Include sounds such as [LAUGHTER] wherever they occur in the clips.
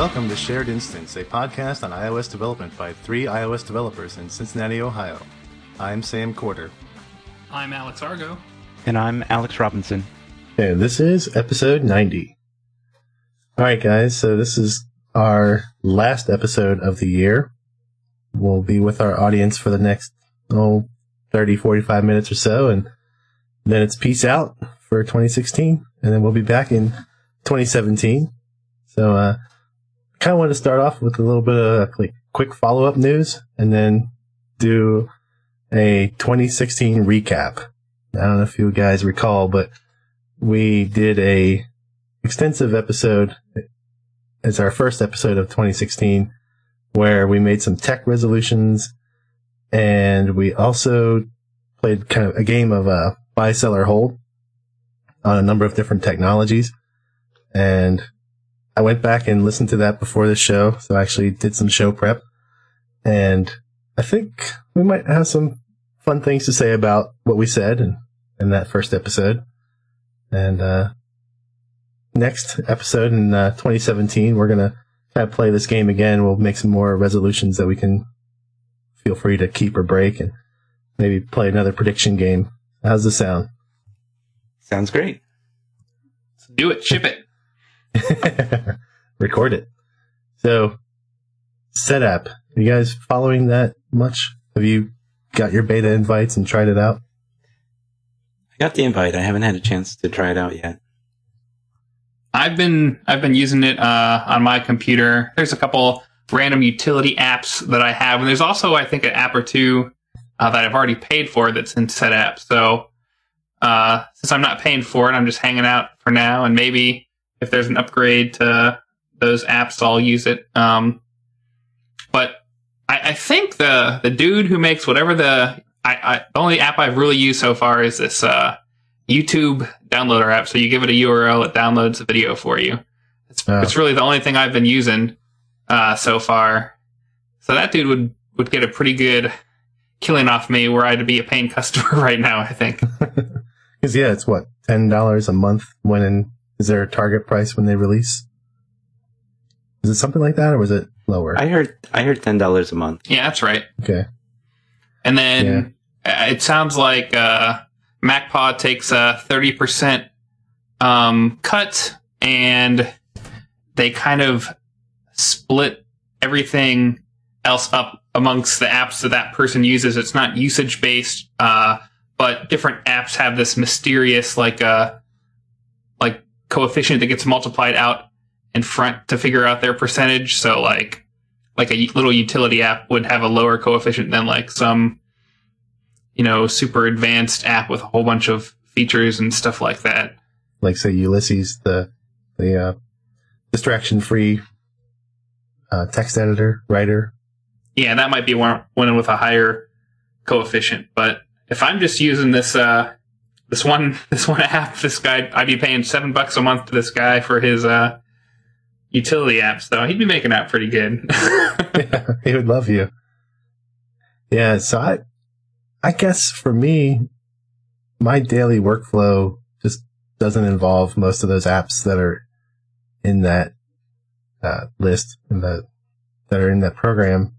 Welcome to Shared Instance, a podcast on iOS development by three iOS developers in Cincinnati, Ohio. I'm Sam Corder. I'm Alex Argo. And I'm Alex Robinson. And this is episode 90. Alright, guys, so this is our last episode of the year. We'll be with our audience for the next, oh, 30, 45 minutes or so, and then it's peace out for 2016, and then we'll be back in 2017. So, uh, kind of want to start off with a little bit of like quick follow up news and then do a 2016 recap. I don't know if you guys recall, but we did a extensive episode as our first episode of 2016 where we made some tech resolutions and we also played kind of a game of uh, buy, sell, or hold on a number of different technologies. And I went back and listened to that before the show, so I actually did some show prep. And I think we might have some fun things to say about what we said in, in that first episode. And uh, next episode in uh, 2017, we're going to kind of play this game again. We'll make some more resolutions that we can feel free to keep or break and maybe play another prediction game. How's the sound? Sounds great. Do it. Ship it. [LAUGHS] record it. So, Setapp. Are you guys following that much? Have you got your beta invites and tried it out? I got the invite. I haven't had a chance to try it out yet. I've been I've been using it uh, on my computer. There's a couple random utility apps that I have, and there's also I think an app or two uh, that I've already paid for that's in Setapp. So uh, since I'm not paying for it, I'm just hanging out for now, and maybe if there's an upgrade to those apps, I'll use it. Um, but I, I, think the the dude who makes whatever the I, I, the only app I've really used so far is this uh, YouTube downloader app. So you give it a URL, it downloads a video for you. It's, oh. it's really the only thing I've been using uh, so far. So that dude would would get a pretty good killing off me were I to be a paying [LAUGHS] customer right now. I think. [LAUGHS] Because yeah, it's what ten dollars a month when in is there a target price when they release? Is it something like that, or was it lower? I heard I heard ten dollars a month. Yeah, that's right. Okay. And then yeah. it sounds like uh, MacPaw takes a thirty percent um, cut, and they kind of split everything else up amongst the apps that that person uses. It's not usage based, uh, but different apps have this mysterious like uh, like coefficient that gets multiplied out in front to figure out their percentage. So like like a little utility app would have a lower coefficient than like some you know super advanced app with a whole bunch of features and stuff like that. Like say Ulysses, the the uh, distraction free uh, text editor writer. Yeah, that might be one one with a higher coefficient. But if I'm just using this uh, this one [LAUGHS] this one app, this guy I'd be paying seven bucks a month to this guy for his uh, utility apps though. He'd be making that pretty good. yeah, [LAUGHS] [LAUGHS] he would love you. Yeah, so I I guess for me, my daily workflow just doesn't involve most of those apps that are in that uh, list in the that are in that program.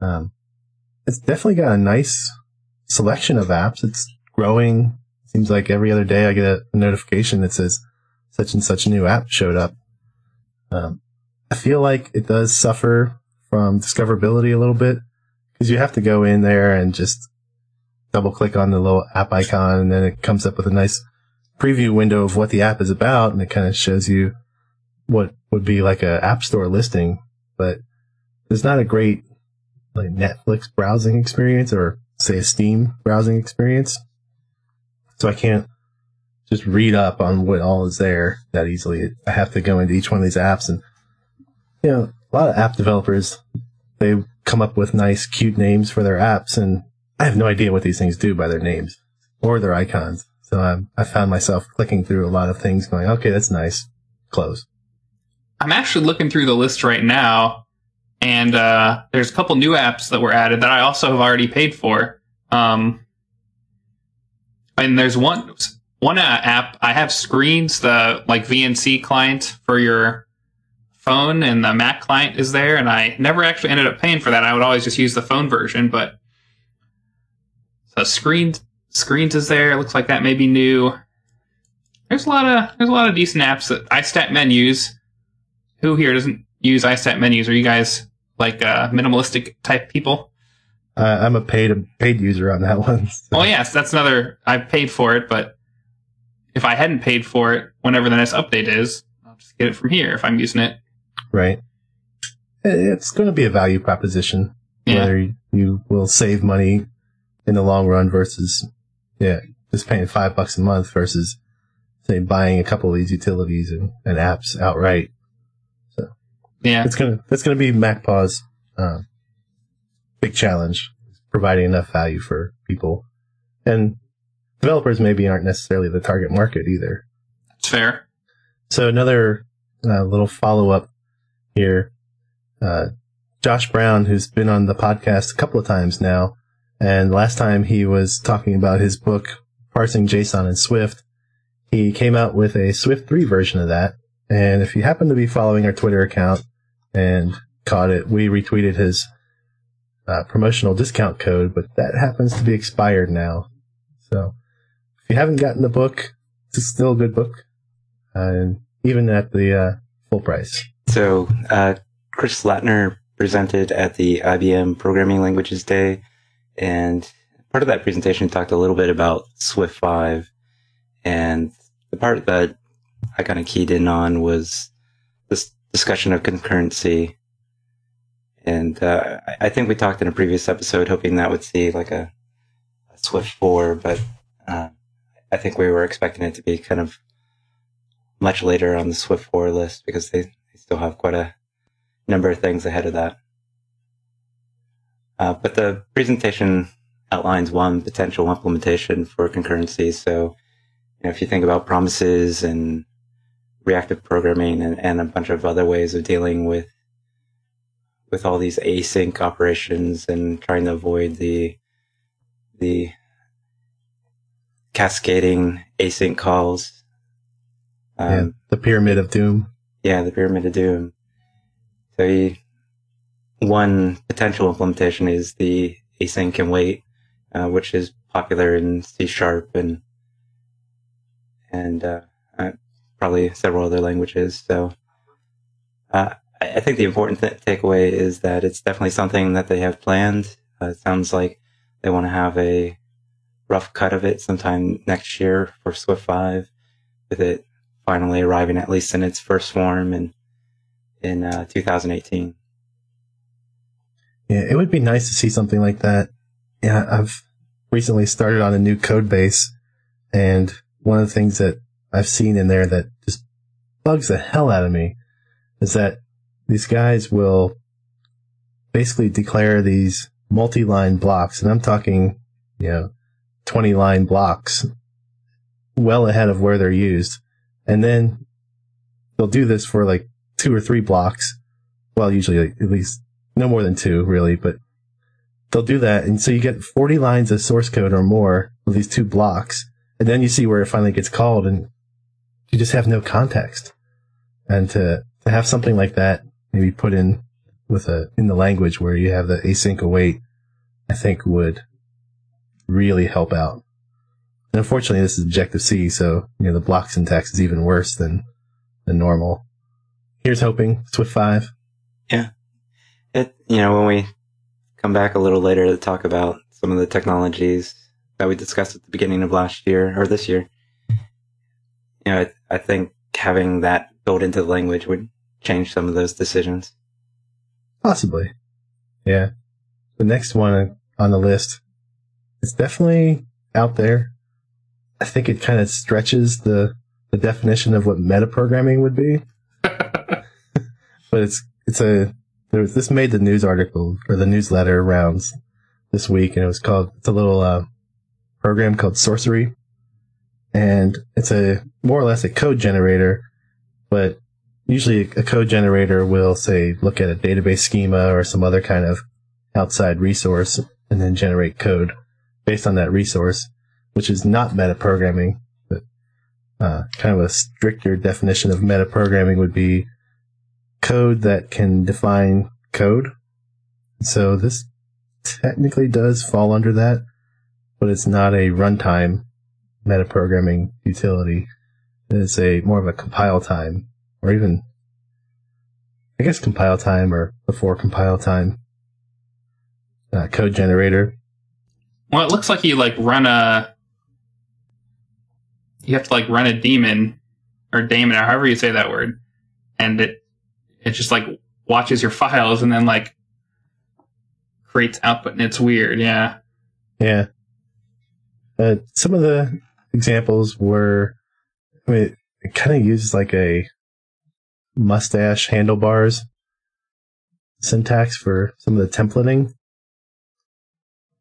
Um, it's definitely got a nice selection of apps. It's growing. Seems like every other day I get a notification that says such and such new app showed up. Um, I feel like it does suffer from discoverability a little bit because you have to go in there and just double click on the little app icon and then it comes up with a nice preview window of what the app is about and it kind of shows you what would be like a app store listing, but there's not a great like Netflix browsing experience or say a Steam browsing experience. So I can't just read up on what all is there that easily. I have to go into each one of these apps and, you know, a lot of app developers, they come up with nice, cute names for their apps and I have no idea what these things do by their names or their icons. So I'm, I found myself clicking through a lot of things going, okay, that's nice. Close. I'm actually looking through the list right now, and uh, there's a couple new apps that were added that I also have already paid for. Um, and there's one one uh, app I have screens the like VNC client for your phone and the Mac client is there, and I never actually ended up paying for that. I would always just use the phone version, but so screens screens is there. It looks like that may be new. There's a lot of there's a lot of decent apps that iStat menus. Who here doesn't use iStat menus? Are you guys like uh, minimalistic type people? Uh, I'm a paid paid user on that [LAUGHS] one. so- Well, yes, that's another. I've paid for it, but if I hadn't paid for it, whenever the next update is, I'll just get it from here if I'm using it. Right. It's going to be a value proposition. Yeah. Whether you will save money in the long run versus, yeah, just paying five bucks a month versus, say, buying a couple of these utilities and, and apps outright. Yeah, It's gonna that's gonna be MacPaw's uh, big challenge, providing enough value for people, and developers maybe aren't necessarily the target market either. it's fair. So another uh, little follow up here. Uh, Josh Brown, who's been on the podcast a couple of times now, and last time he was talking about his book, Parsing JSON in Swift. He came out with a Swift 3 version of that. And if you happen to be following our Twitter account and caught it, we retweeted his uh, promotional discount code, but that happens to be expired now. So if you haven't gotten the book, it's still a good book and even at the uh, full price. So, uh, Chris Lattner presented at the IBM Programming Languages Day, and part of that presentation talked a little bit about Swift 5. And the part that I kind of keyed in on was this discussion of concurrency. And uh, I- think we talked in a previous episode hoping that would see like a, a Swift 4, but uh, I think we were expecting it to be kind of much later on the Swift 4 list because they, they still have quite a number of things ahead of that. Uh, but the presentation outlines one potential implementation for concurrency. So, you know, if you think about promises and reactive programming and, and a bunch of other ways of dealing with with all these async operations and trying to avoid the the cascading async calls. yeah, Um, the Pyramid of Doom. yeah, the Pyramid of Doom. So you, one potential implementation is the async and await, uh, which is popular in C sharp and and uh, uh, probably several other languages. So uh, I, think the important th- takeaway is that it's definitely something that they have planned. Uh, it sounds like they want to have a rough cut of it sometime next year for Swift 5 with it finally arriving at least in its first form in in uh, 2018. Yeah, it would be nice to see something like that. Yeah, I've recently started on a new code base, and one of the things that I've seen in there that just bugs the hell out of me is that these guys will basically declare these multi-line blocks, and I'm talking, you know, 20 line blocks well ahead of where they're used. And then they'll do this for like two or three blocks. Well, usually like, at least no more than two, really, but they'll do that. And so you get 40 lines of source code or more with these two blocks. And then you see where it finally gets called and you just have no context. And to, to have something like that maybe put in with a, in the language where you have the async await, I think would really help out. And unfortunately, this is Objective C, so, you know, the block syntax is even worse than, than normal. Here's hoping, Swift 5. Yeah, It you know when we come back a little later to talk about some of the technologies that we discussed at the beginning of last year or this year, you know, I, I think having that built into the language would change some of those decisions. Possibly. Yeah. The next one on the list is definitely out there. I think it kind of stretches the, the definition of what metaprogramming would be, [LAUGHS] but it's, it's a, there was, this made the news article or the newsletter rounds this week and it was called, it's a little, uh, program called Sourcery. And it's a more or less a code generator, but usually a code generator will say look at a database schema or some other kind of outside resource and then generate code based on that resource, which is not metaprogramming. But uh, kind of a stricter definition of metaprogramming would be code that can define code. So this technically does fall under that, but it's not a runtime metaprogramming utility. It's a more of a compile time, or even, I guess, compile time or before compile time uh, code generator. Well, it looks like you like run a. You have to like run a daemon or daemon or however you say that word, and it it just like watches your files and then like creates output, and it's weird. Yeah. Yeah. Uh, some of the examples were, I mean, it kind of uses like a mustache handlebars syntax for some of the templating,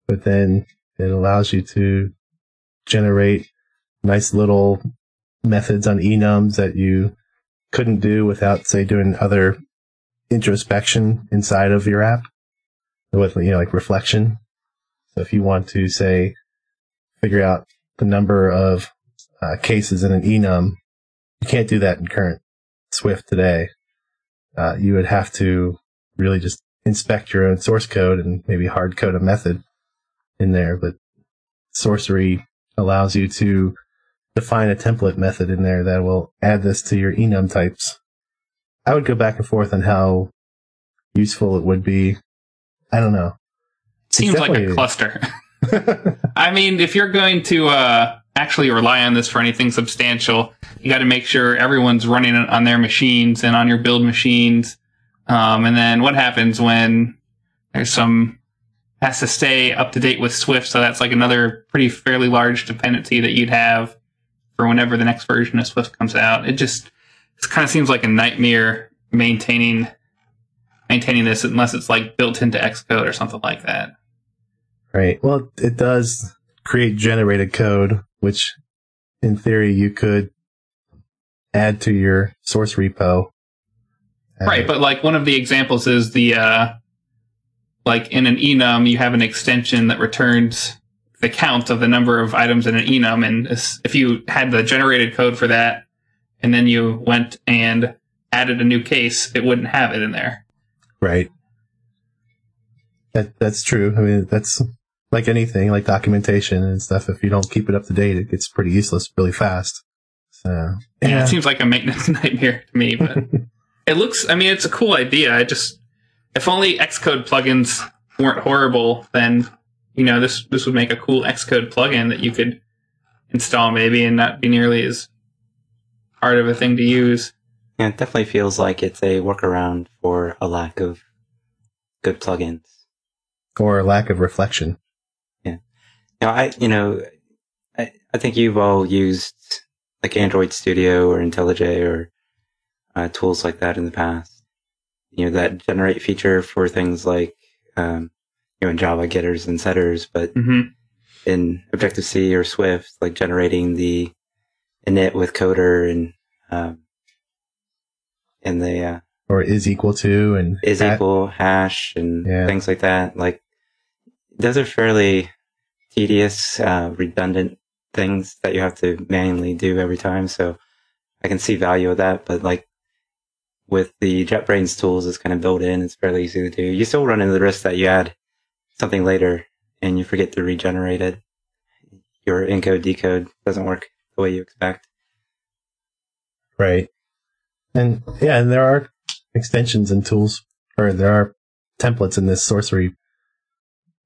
but then it allows you to generate nice little methods on enums that you couldn't do without, say, doing other introspection inside of your app with, you know, like reflection. So if you want to say, figure out the number of uh, cases in an enum, you can't do that in current Swift today. Uh, you would have to really just inspect your own source code and maybe hard code a method in there. But Sourcery allows you to define a template method in there that will add this to your enum types. I would go back and forth on how useful it would be. I don't know. Seems like a cluster. [LAUGHS] I mean, if you're going to uh, actually rely on this for anything substantial, you got to make sure everyone's running it on their machines and on your build machines. Um, and then what happens when there's some has to stay up to date with Swift? So that's like another pretty fairly large dependency that you'd have for whenever the next version of Swift comes out. It just it kind of seems like a nightmare maintaining maintaining this unless it's like built into Xcode or something like that. Right. Well, it does create generated code, which in theory you could add to your source repo. Right, but like one of the examples is the uh like in an enum you have an extension that returns the count of the number of items in an enum and if you had the generated code for that and then you went and added a new case, it wouldn't have it in there. Right. That that's true. I mean, that's like anything, like documentation and stuff. If you don't keep it up to date, it gets pretty useless really fast. So yeah, yeah it seems like a maintenance [LAUGHS] nightmare to me. But [LAUGHS] it looks. I mean, it's a cool idea. I just if only Xcode plugins weren't horrible, then you know this this would make a cool Xcode plugin that you could install maybe and not be nearly as hard of a thing to use. Yeah, it definitely feels like it's a workaround for a lack of good plugins or a lack of reflection. Yeah, you know, I you know, I, I think you've all used like Android Studio or IntelliJ or uh, tools like that in the past. You know, that generate feature for things like um, you know in Java getters and setters, but mm-hmm. in Objective C or Swift, like generating the init with coder and um, and the uh, or is equal to and is hat. equal hash and yeah. things like that. Like those are fairly tedious, uh, redundant things that you have to manually do every time. So I can see value of that, but like with the JetBrains tools, it's kind of built in. It's fairly easy to do. You still run into the risk that you add something later and you forget to regenerate it. Your encode decode doesn't work the way you expect. Right. And yeah, and there are extensions and tools, or there are templates in this Sourcery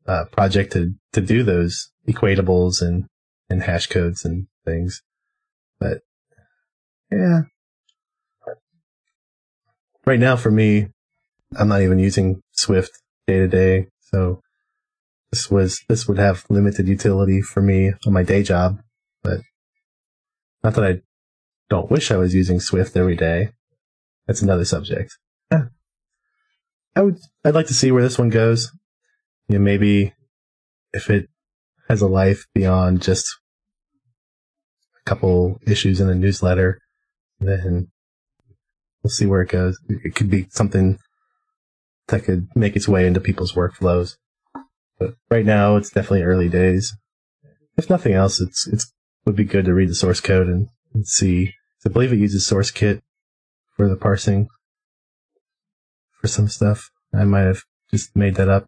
uh, project to, to do those equatables and, and hash codes and things. But yeah, right now for me, I'm not even using Swift day to day. So this was, this would have limited utility for me on my day job, but not that I don't wish I was using Swift every day. That's another subject. Yeah. I would, I'd like to see where this one goes. You know, maybe if it has a life beyond just a couple issues in a newsletter, then we'll see where it goes. It could be something that could make its way into people's workflows. But right now, it's definitely early days. If nothing else, it's it's would be good to read the source code and, and see. I believe it uses SourceKit for the parsing. for some stuff. I might have just made that up.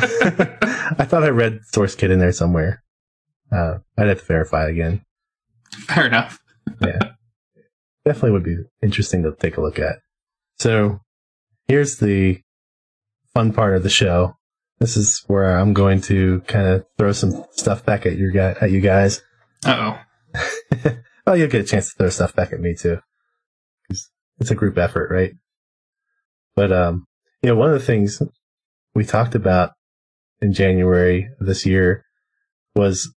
[LAUGHS] I thought I read SourceKit in there somewhere. Uh, I'd have to verify again. Fair enough. [LAUGHS] Yeah. Definitely would be interesting to take a look at. So here's the fun part of the show. This is where I'm going to kind of throw some stuff back at your guy, at you guys. Uh oh. [LAUGHS] well, you'll get a chance to throw stuff back at me too. It's a group effort, right? But, um, you know, one of the things we talked about in January of this year was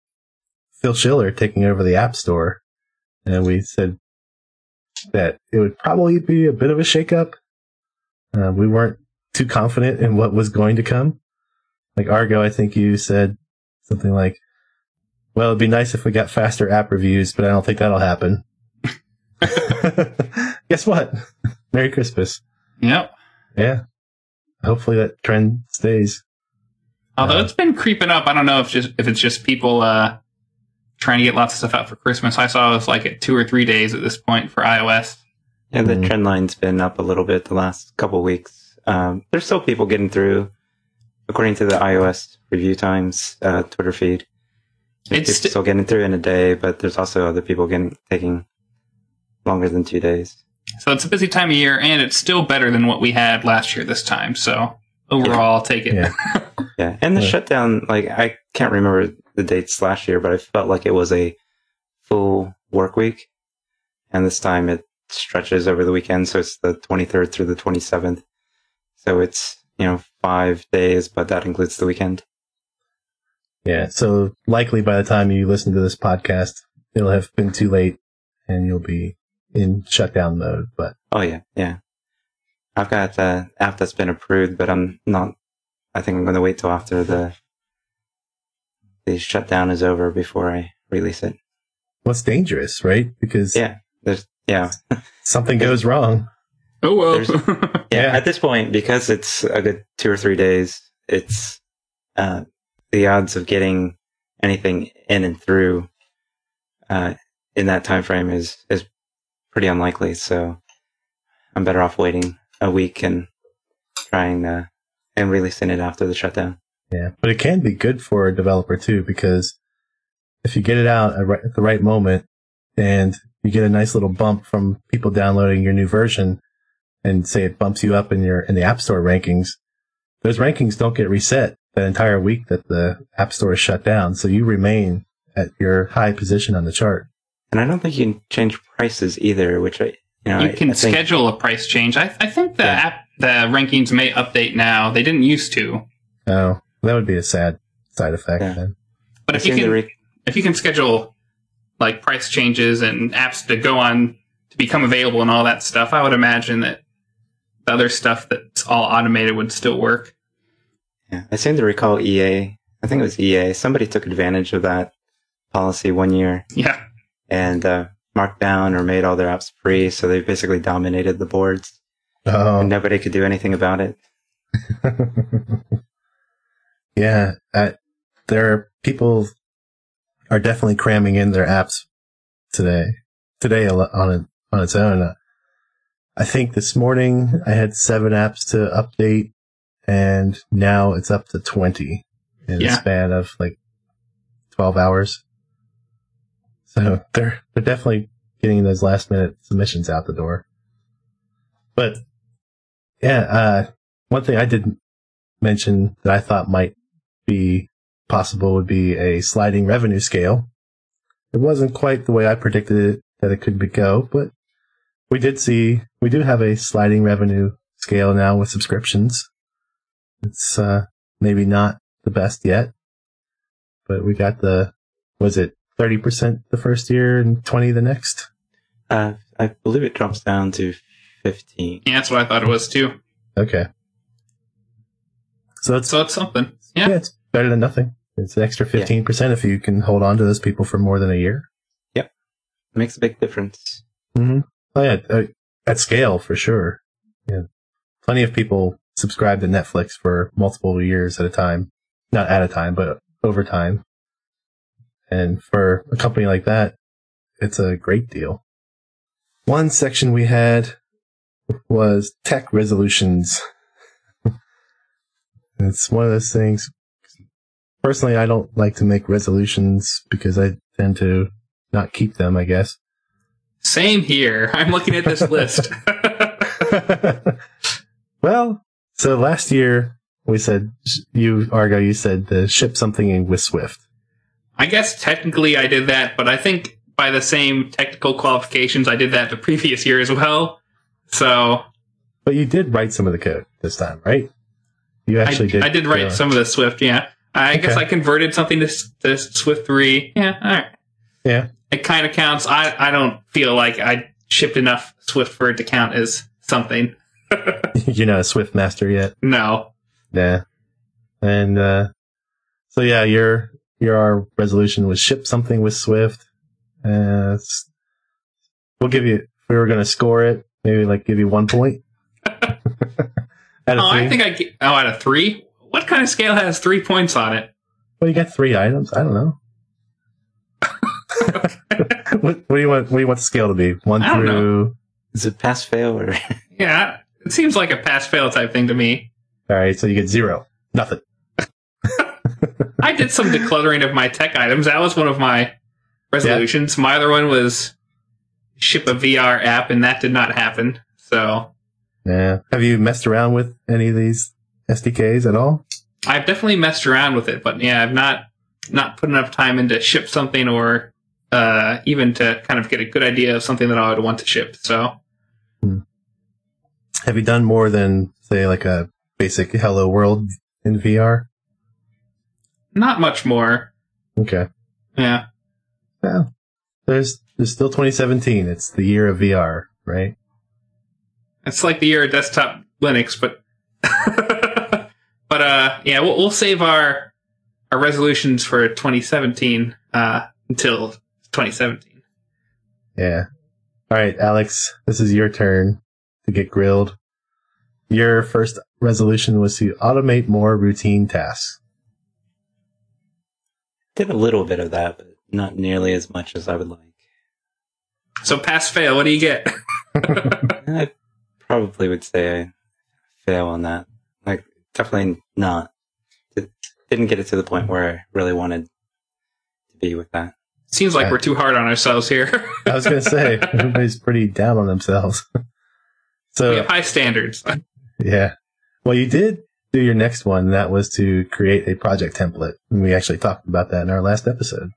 Phil Schiller taking over the App Store. And we said that it would probably be a bit of a shakeup. Uh, we weren't too confident in what was going to come. Like Argo, I think you said something like, well, it'd be nice if we got faster app reviews, but I don't think that'll happen. [LAUGHS] [LAUGHS] Guess what? Merry Christmas. Yep. Yeah. Hopefully that trend stays. Although Uh, it's been creeping up, I don't know if just if it's just people uh, trying to get lots of stuff out for Christmas. I saw it was like at two or three days at this point for iOS. Yeah, the Mhm. trend line's been up a little bit the last couple of weeks. Um, there's still people getting through, according to the iOS review times uh, Twitter feed. There's It's people st- still getting through in a day, but there's also other people getting taking longer than two days. So it's a busy time of year, and it's still better than what we had last year this time. So overall, I'll take it. Yeah. [LAUGHS] Yeah, and the Yeah. shutdown, like I can't remember the dates last year, but I felt like it was a full work week, and this time it stretches over the weekend, so it's the 23rd through the 27th. So it's you know five days, but that includes the weekend. Yeah. So likely by the time you listen to this podcast, it'll have been too late and you'll be in shutdown mode. But Oh yeah, yeah. I've got the app that's been approved, but I'm not. I think I'm going to wait till after the the shutdown is over before I release it. what's dangerous, right? Because Yeah, there's yeah. something [LAUGHS] goes wrong. Oh well. [LAUGHS] Yeah, Yeah. at this point, because it's a good two or three days, it's uh, the odds of getting anything in and through uh, in that time frame is is pretty unlikely. So I'm better off waiting a week and trying uh, and releasing it after the shutdown. Yeah. But it can be good for a developer too, because if you get it out at the right moment and you get a nice little bump from people downloading your new version and say it bumps you up in your, in the app store rankings, those rankings don't get reset that entire week that the app store is shut down. So you remain at your high position on the chart. And I don't think you can change prices either, which I you know you I- can I think- schedule a price change. I, I think the Yeah. app the rankings may update now. They didn't used to, Oh, that would be a sad side effect Yeah. then. but I if you can re- if you can schedule like price changes and apps to go on to become available and all that stuff, I would imagine that the other stuff that's all automated would still work. Yeah, I seem to recall EA. I think it was EA. Somebody took advantage of that policy one year Yeah. and uh, marked down or made all their apps free. So they basically dominated the boards, Oh, and nobody could do anything about it. [LAUGHS] yeah, uh, there are people are definitely cramming in their apps today. Today on it, on its own. Uh, I think this morning I had seven apps to update, and now it's up to twenty in Yeah. a span of like twelve hours. So they're they're definitely getting those last minute submissions out the door. But yeah, uh, one thing I didn't mention that I thought might be possible would be a sliding revenue scale. It wasn't quite the way I predicted it that it could be go, but we did see we do have a sliding revenue scale now with subscriptions. It's uh, maybe not the best yet, but we got the was it thirty percent the first year and twenty the next. Uh, I believe it drops down to 15. Yeah, that's what I thought it was too. Okay, so that's So it's something. Yeah. yeah, it's better than nothing. It's an extra fifteen percent if you can hold on to those people for more than a year. It makes a big difference. Mm-hmm. Oh yeah, uh, at scale for sure. Yeah, plenty of people subscribe to Netflix for multiple years at a time, not at a time, but over time. And for a company like that, it's a great deal. One section we had was tech resolutions. [LAUGHS] it's one of those things. Personally, I don't like to make resolutions because I tend to not keep them, I guess. Same here. I'm looking at this list. [LAUGHS] [LAUGHS] well, so last year we said you Argo, you said to ship something in with Swift. I guess technically I did that, but I think by the same technical qualifications I did that the previous year as well. So, but you did write some of the code this time, right? You actually I, did. I did write uh, some of the Swift. Yeah, I okay. guess I converted something to, to Swift three. Yeah, all right. Yeah, it kind of counts. I I don't feel like I shipped enough Swift for it to count as something. [LAUGHS] [LAUGHS] You're not a Swift master yet. No. Yeah. And uh, so yeah, your your our resolution was ship something with Swift. Uh, we'll give you if we were going to score it, maybe like give you one point. [LAUGHS] oh, I think I get, oh out of three. What kind of scale has three points on it? Well, you got three items. I don't know. [LAUGHS] what, what, do you want? What do you want the scale to be? One through. Know. Is it pass fail or? [LAUGHS] yeah, it seems like a pass fail type thing to me. All right, so you get zero, nothing. I did some decluttering of my tech items. That was one of my resolutions. Yeah. My other one was ship a VR app, and that did not happen. So, yeah. Have you messed around with any of these SDKs at all? I've definitely messed around with it, but yeah, I've not not put enough time into ship something or uh, even to kind of get a good idea of something that I would want to ship. So, hmm. have you done more than say like a basic Hello World in VR? Not much more. Okay. Yeah. Yeah. There's there's still 2017. It's the year of VR, right? It's like the year of desktop Linux, but [LAUGHS] but uh, yeah, we'll, we'll save our our resolutions for 2017 uh, until 2017. Yeah. All right, Alex, this is your turn to get grilled. Your first resolution was to automate more routine tasks. Did a little bit of that, but not nearly as much as I would like. So pass fail, what do you get? I [LAUGHS] probably would say I fail on that. Like definitely not. didn't get it to the point where I really wanted to be with that. Seems like we're too hard on ourselves here. [LAUGHS] I was going to say everybody's pretty down on themselves. [LAUGHS] so we have high standards. Yeah. Well, you did do your next one. That was to create a project template. And we actually talked about that in our last episode.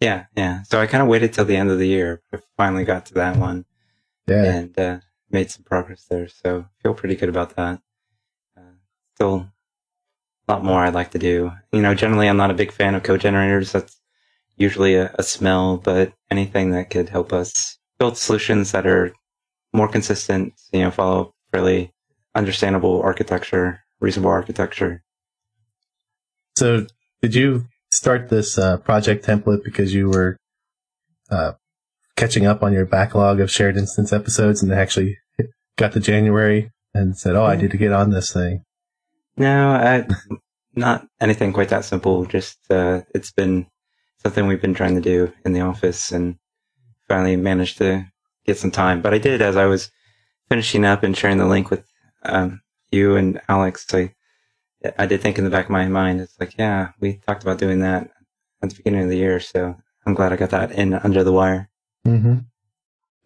Yeah, yeah. So I kind of waited till the end of the year. I finally got to that one. Yeah. And uh, made some progress there. So feel pretty good about that. Uh, still a lot more I'd like to do. You know, generally I'm not a big fan of code generators. That's usually a, a smell, but anything that could help us build solutions that are more consistent, you know, follow fairly understandable architecture, reasonable architecture. So did you start this uh, project template because you were uh, catching up on your backlog of shared instance episodes and actually got to January and said, "Oh, I need to get on this thing." No, I, not anything quite that simple. Just uh, it's been something we've been trying to do in the office, and finally managed to get some time. But I did as I was finishing up and sharing the link with um, you and Alex. I I did think in the back of my mind, it's like, yeah, we talked about doing that at the beginning of the year. So I'm glad I got that in under the wire. Mm-hmm.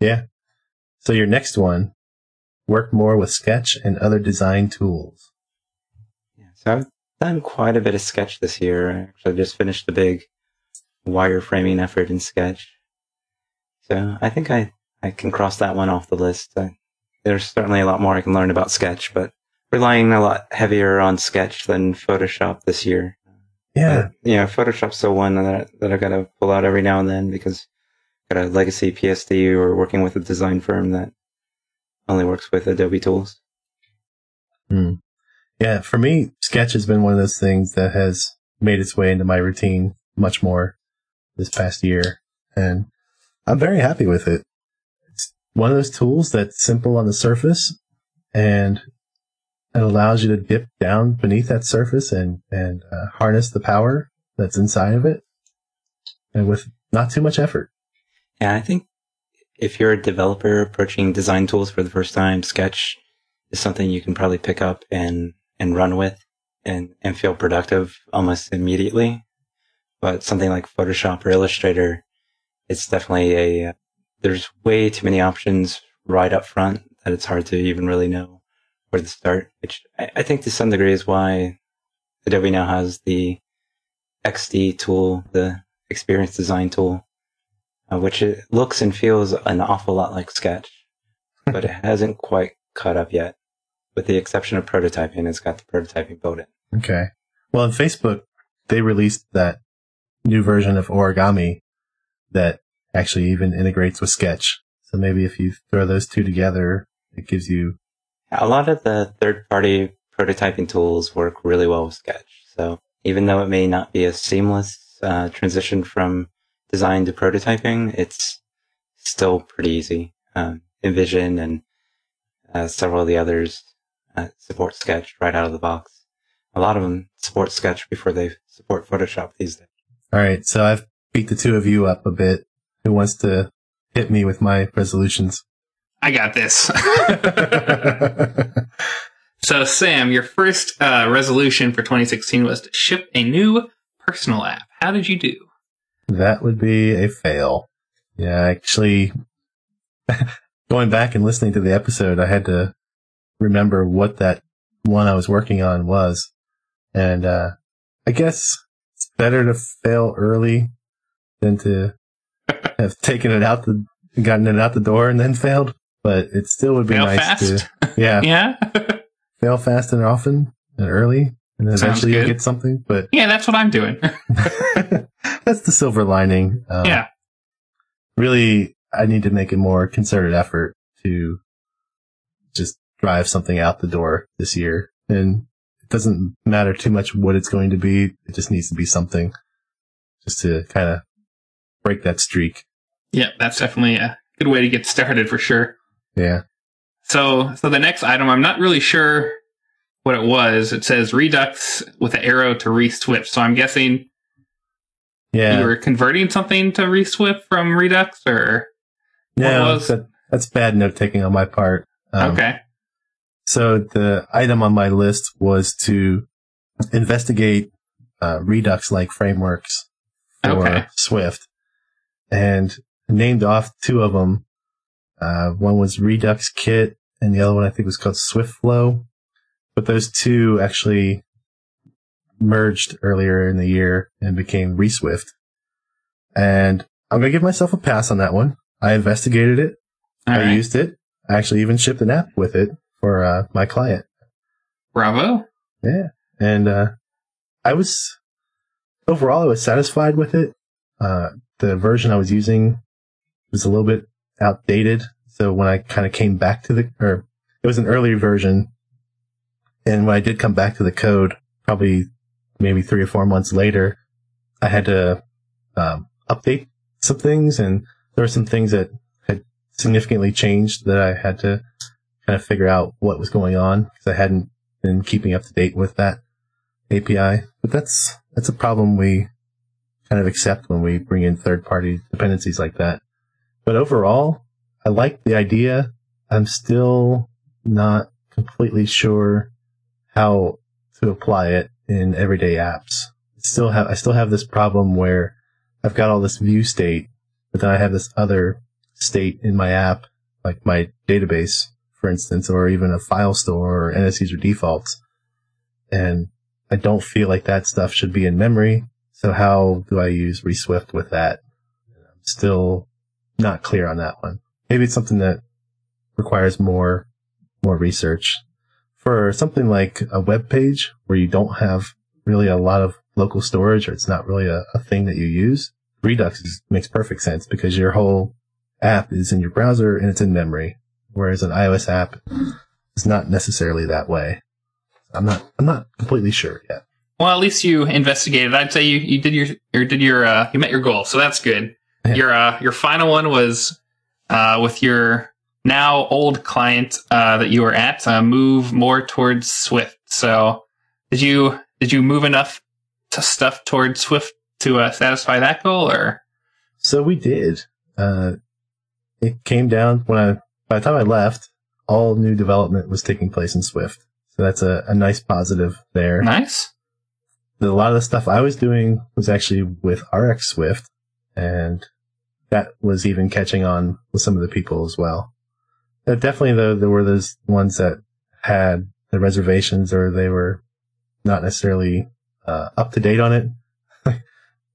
Yeah. So your next one, work more with Sketch and other design tools. Yeah. So I've done quite a bit of Sketch this year. I actually just finished the big wireframing effort in Sketch. So I think I, I can cross that one off the list. I, there's certainly a lot more I can learn about Sketch, but relying a lot heavier on Sketch than Photoshop this year. Yeah. But, you know, Photoshop's the one that, that I gotta pull out every now and then because I've got a legacy PSD or working with a design firm that only works with Adobe tools. Hmm. Yeah, for me, Sketch has been one of those things that has made its way into my routine much more this past year. And I'm very happy with it. It's one of those tools that's simple on the surface and it allows you to dip down beneath that surface and and uh, harness the power that's inside of it, and with not too much effort. Yeah, I think if you're a developer approaching design tools for the first time, Sketch is something you can probably pick up and, and run with and, and feel productive almost immediately. But something like Photoshop or Illustrator, it's definitely a, there's way too many options right up front that it's hard to even really know where to start, which I, I think to some degree is why Adobe now has the XD tool, the experience design tool, uh, which it looks and feels an awful lot like Sketch, [LAUGHS] but it hasn't quite caught up yet. With the exception of prototyping, it's got the prototyping built in. Okay. Well, in Facebook, they released that new version of origami that actually even integrates with Sketch. So maybe if you throw those two together, it gives you. A lot of the third party prototyping tools work really well with Sketch. So even though it may not be a seamless uh, transition from design to prototyping, it's still pretty easy. Um, InVision and uh, several of the others uh, support Sketch right out of the box. A lot of them support Sketch before they support Photoshop these days. All right, so I've beat the two of you up a bit. Who wants to hit me with my resolutions? I got this. [LAUGHS] so, Sam, your first uh, resolution for 2016 was to ship a new personal app. How did you do? That would be a fail. Yeah, actually, [LAUGHS] going back and listening to the episode, I had to remember what that one I was working on was. And, uh, I guess it's better to fail early than to [LAUGHS] have taken it out the, gotten it out the door and then failed. But it still would be fail nice fast. to, [LAUGHS] yeah, [LAUGHS] yeah. fail fast and often and early. And then Sounds eventually you'll get something, but yeah, that's what I'm doing. [LAUGHS] that's the silver lining. Um, yeah. really I need to make a more concerted effort to just drive something out the door this year. And it doesn't matter too much what it's going to be. It just needs to be something just to kind of break that streak. Yeah, that's definitely a good way to get started for sure. Yeah. So, so the next item, I'm not really sure what it was. It says Redux with an arrow to reswift. So I'm guessing Yeah. you were converting something to reswift from Redux or no, that, that's bad note taking on my part. Um, okay. So the item on my list was to investigate uh, Redux-like frameworks for Okay. Swift, and named off two of them. Uh, one was Redux Kit, and the other one I think was called SwiftFlow. But those two actually merged earlier in the year and became ReSwift. And I'm gonna give myself a pass on that one. I investigated it. All I right. used it. I actually even shipped an app with it for uh, my client. Bravo. Yeah. And uh, I was overall I was satisfied with it. Uh, the version I was using was a little bit outdated. So when I kind of came back to the or it was an earlier version and when I did come back to the code, probably maybe three or four months later, I had to um, update some things and there were some things that had significantly changed that I had to kind of figure out what was going on because I hadn't been keeping up to date with that API. But that's that's a problem we kind of accept when we bring in third party dependencies like that. But overall, I like the idea. I'm still not completely sure how to apply it in everyday apps. Still have I still have this problem where I've got all this view state, but then I have this other state in my app, like my database, for instance, or even a file store or NS user defaults. And I don't feel like that stuff should be in memory. So how do I use ReSwift with that? I'm still not clear on that one. Maybe it's something that requires more, more research. For something like a web page where you don't have really a lot of local storage or it's not really a, a thing that you use, Redux is, makes perfect sense because your whole app is in your browser and it's in memory. Whereas an iOS app is not necessarily that way. I'm not, I'm not completely sure yet. Well, at least you investigated. I'd say you, you did your, or did your, uh, you met your goal. So that's good. Yeah. Your, uh, your final one was, uh, with your now old client, uh, that you were at, uh, move more towards Swift. So did you, did you move enough to stuff towards Swift to, uh, satisfy that goal or? So we did. Uh, it came down when I, by the time I left, all new development was taking place in Swift. So that's a, a nice positive there. Nice. A lot of the stuff I was doing was actually with RX Swift and that was even catching on with some of the people as well. Uh, definitely though, there were those ones that had the reservations or they were not necessarily uh, up to date on it. [LAUGHS]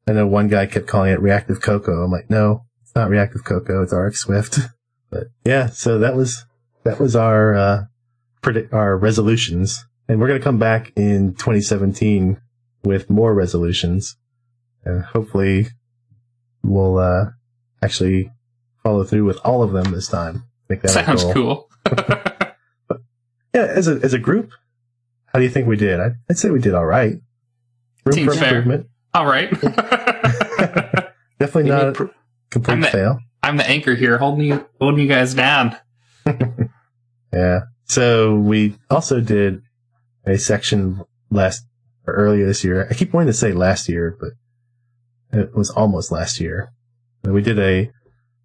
I know one guy kept calling it reactive cocoa. I'm like, no, it's not reactive cocoa. It's RX Swift. [LAUGHS] but yeah, so that was, that was our, uh, predict our resolutions. And we're going to come back in 2017 with more resolutions and hopefully we'll, uh, actually follow through with all of them this time. Make that Sounds cool. [LAUGHS] [LAUGHS] yeah, as a, as a group, how do you think we did? I'd, I'd say we did all right. Room Seems for improvement. Fair. All right. [LAUGHS] Definitely not pr- complete I'm the, fail. I'm the anchor here, holding you holding you guys down. yeah. So we also did a section last or earlier this year. I keep wanting to say last year, but it was almost last year. We did a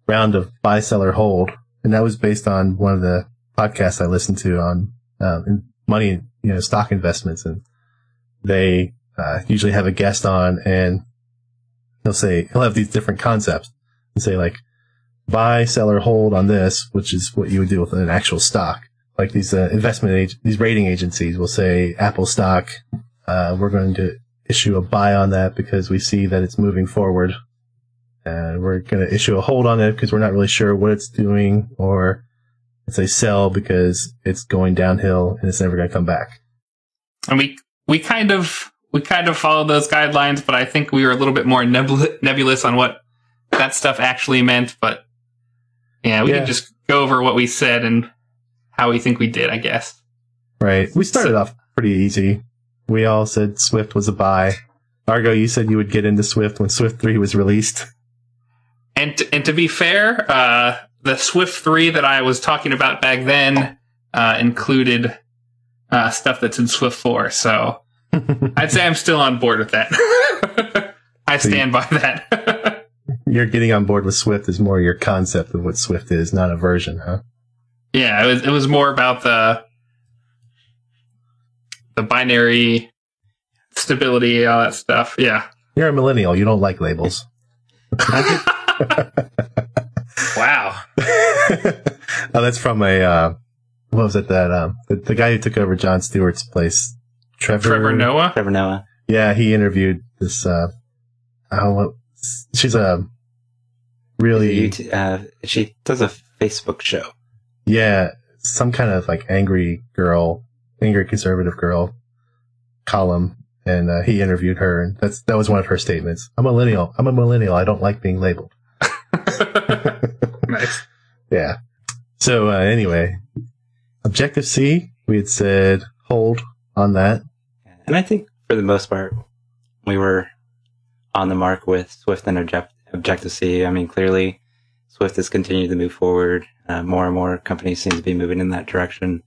round of buy, seller, hold, and that was based on one of the podcasts I listened to on um, money, you know, stock investments, and they uh, usually have a guest on, and he'll say he'll have these different concepts and say like buy, seller, hold on this, which is what you would do with an actual stock. Like these uh, investment these rating agencies will say Apple stock, uh, we're going to issue a buy on that because we see that it's moving forward. And we're going to issue a hold on it because we're not really sure what it's doing or it's a sell because it's going downhill and it's never going to come back. And we, we kind of, we kind of followed those guidelines, but I think we were a little bit more nebul- nebulous on what that stuff actually meant. But yeah, we yeah. can just go over what we said and how we think we did, I guess. Right. We started so, off pretty easy. We all said Swift was a buy. Argo, you said you would get into Swift when Swift 3 was released. And to, and to be fair, uh, the Swift 3 that I was talking about back then uh, included uh, stuff that's in Swift 4. So [LAUGHS] I'd say I'm still on board with that. [LAUGHS] I stand by that. [LAUGHS] you're getting on board with Swift is more your concept of what Swift is, not a version, huh? Yeah, it was it was more about the the binary stability, all that stuff. Yeah. You're a millennial. You don't like labels. [LAUGHS] wow. [LAUGHS] oh, that's from a uh, what was it that um, the, the, guy who took over Jon Stewart's place, Trevor Trevor Noah. Trevor Noah. Yeah, he interviewed this. Uh, oh, she's a really. Uh, she does a Facebook show. Yeah, some kind of like angry girl, angry conservative girl column, and uh, he interviewed her, and that's that was one of her statements. I'm a millennial. I'm a millennial. I don't like being labeled. [LAUGHS] nice. Yeah. So uh, anyway, Objective C, we had said hold on that, and I think for the most part, we were on the mark with Swift and Object- Objective C. I mean, clearly, Swift has continued to move forward. Uh, more and more companies seem to be moving in that direction.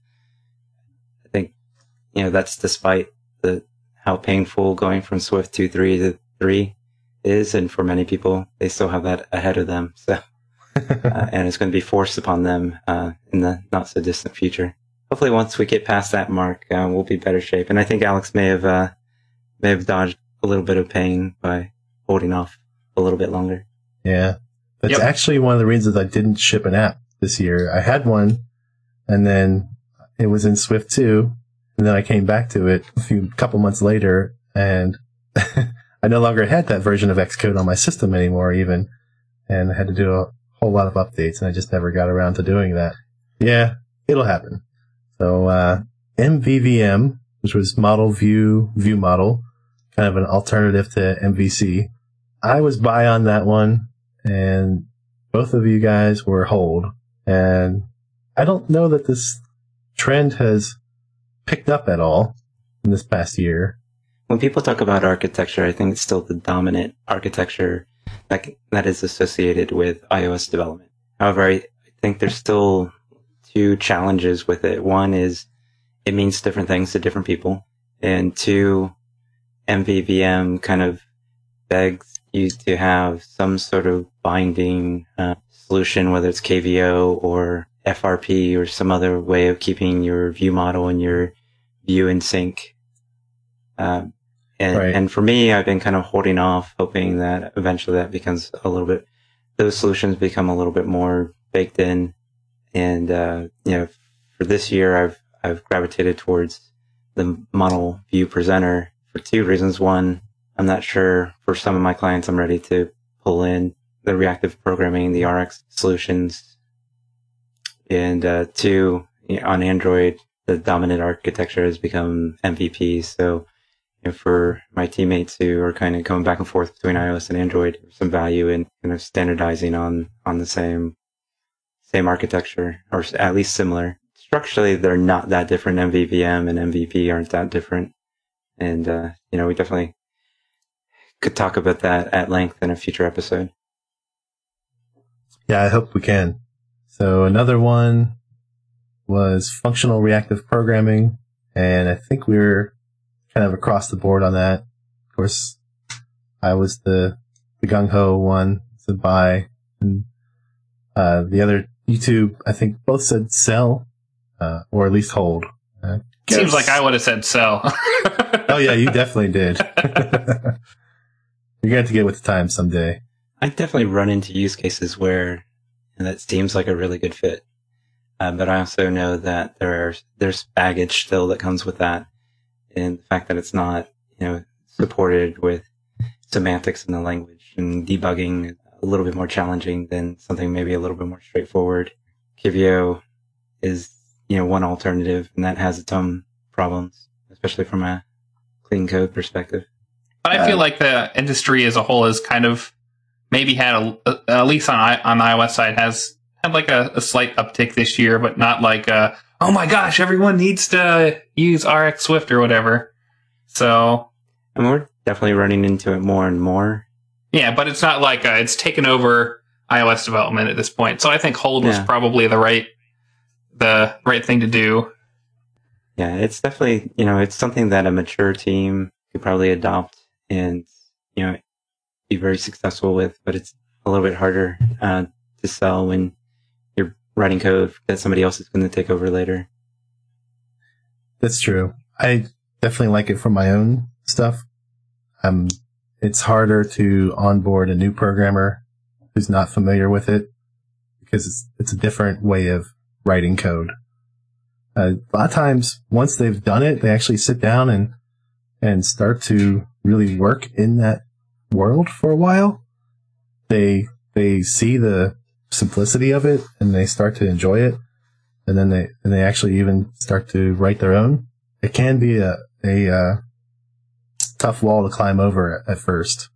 I think, you know, that's despite the how painful going from Swift 2.3 to 3 is, and for many people, they still have that ahead of them. So, [LAUGHS] uh, and it's going to be forced upon them uh, in the not so distant future. Hopefully, once we get past that mark, uh, we'll be better shape. And I think Alex may have uh, may have dodged a little bit of pain by holding off a little bit longer. Yeah, that's yep. actually one of the reasons I didn't ship an app this year. I had one, and then it was in Swift 2, and then I came back to it a few couple months later, and [LAUGHS] I no longer had that version of Xcode on my system anymore, even, and I had to do a whole lot of updates, and I just never got around to doing that. Yeah, it'll happen. So uh, MVVM, which was Model View View Model, kind of an alternative to MVC. I was buy on that one, and both of you guys were hold. And I don't know that this trend has picked up at all in this past year. When people talk about architecture, I think it's still the dominant architecture that, that is associated with iOS development. However, I think there's still two challenges with it. One is it means different things to different people. And two, MVVM kind of begs you to have some sort of binding uh, solution, whether it's KVO or FRP or some other way of keeping your view model and your view in sync. Um, and, Right. and for me, I've been kind of holding off, hoping that eventually that becomes a little bit, those solutions become a little bit more baked in. And, uh, you know, for this year, I've, I've gravitated towards the model view presenter for two reasons. One, I'm not sure for some of my clients, I'm ready to pull in the reactive programming, the RX solutions. And, uh, two, on Android, the dominant architecture has become MVP. So, you know, for my teammates who are kind of going back and forth between iOS and Android, some value in kind of standardizing on, on the same, same architecture or at least similar. Structurally, they're not that different. MVVM and MVP aren't that different. And, uh, you know, we definitely could talk about that at length in a future episode. Yeah, I hope we can. So another one was functional reactive programming, and I think we were kind of across the board on that. Of course, I was the the gung ho one, said buy, and uh, the other YouTube, I think both said sell, uh, or at least hold. Uh, Seems like I would have said sell. [LAUGHS] Oh yeah, you definitely did. [LAUGHS] You're going to have to get with the times someday. I definitely run into use cases where that seems like a really good fit. Uh, but I also know that there are, there's baggage still that comes with that. And the fact that it's not, you know, supported with semantics in the language and debugging a little bit more challenging than something maybe a little bit more straightforward. KVO is, you know, one alternative and that has its own problems, especially from a clean code perspective. But I feel like the industry as a whole is kind of maybe had a, a- at least on I, on the iOS side has had like a, a slight uptick this year, but not like uh oh my gosh, everyone needs to use RX Swift or whatever. So And we're definitely running into it more and more. yeah, but it's not like uh, it's taken over iOS development at this point. So I think hold was probably the right the right thing to do. Yeah, it's definitely, you know, it's something that a mature team could probably adopt and, you know, be very successful with, but it's a little bit harder uh, to sell when you're writing code that somebody else is going to take over later. That's true. I definitely like it for my own stuff. Um, it's harder to onboard a new programmer who's not familiar with it because it's, it's a different way of writing code. Uh, a lot of times, once they've done it, they actually sit down and, and start to really work in that world for a while. They, they see the simplicity of it and they start to enjoy it and then they and they actually even start to write their own. It can be a a uh, tough wall to climb over at, first.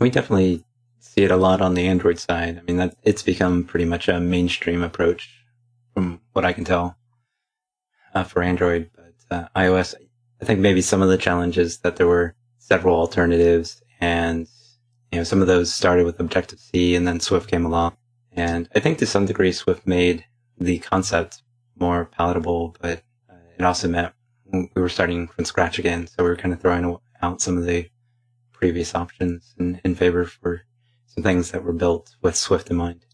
We definitely see it a lot on the Android side. I mean, that it's become pretty much a mainstream approach from what I can tell uh, for Android. But uh, iOS, I think maybe some of the challenges that there were several alternatives and, you know, some of those started with Objective C and then Swift came along. And I think to some degree Swift made the concept more palatable, but uh, it also meant we were starting from scratch again. So we were kind of throwing out some of the previous options in, in favor for some things that were built with Swift in mind.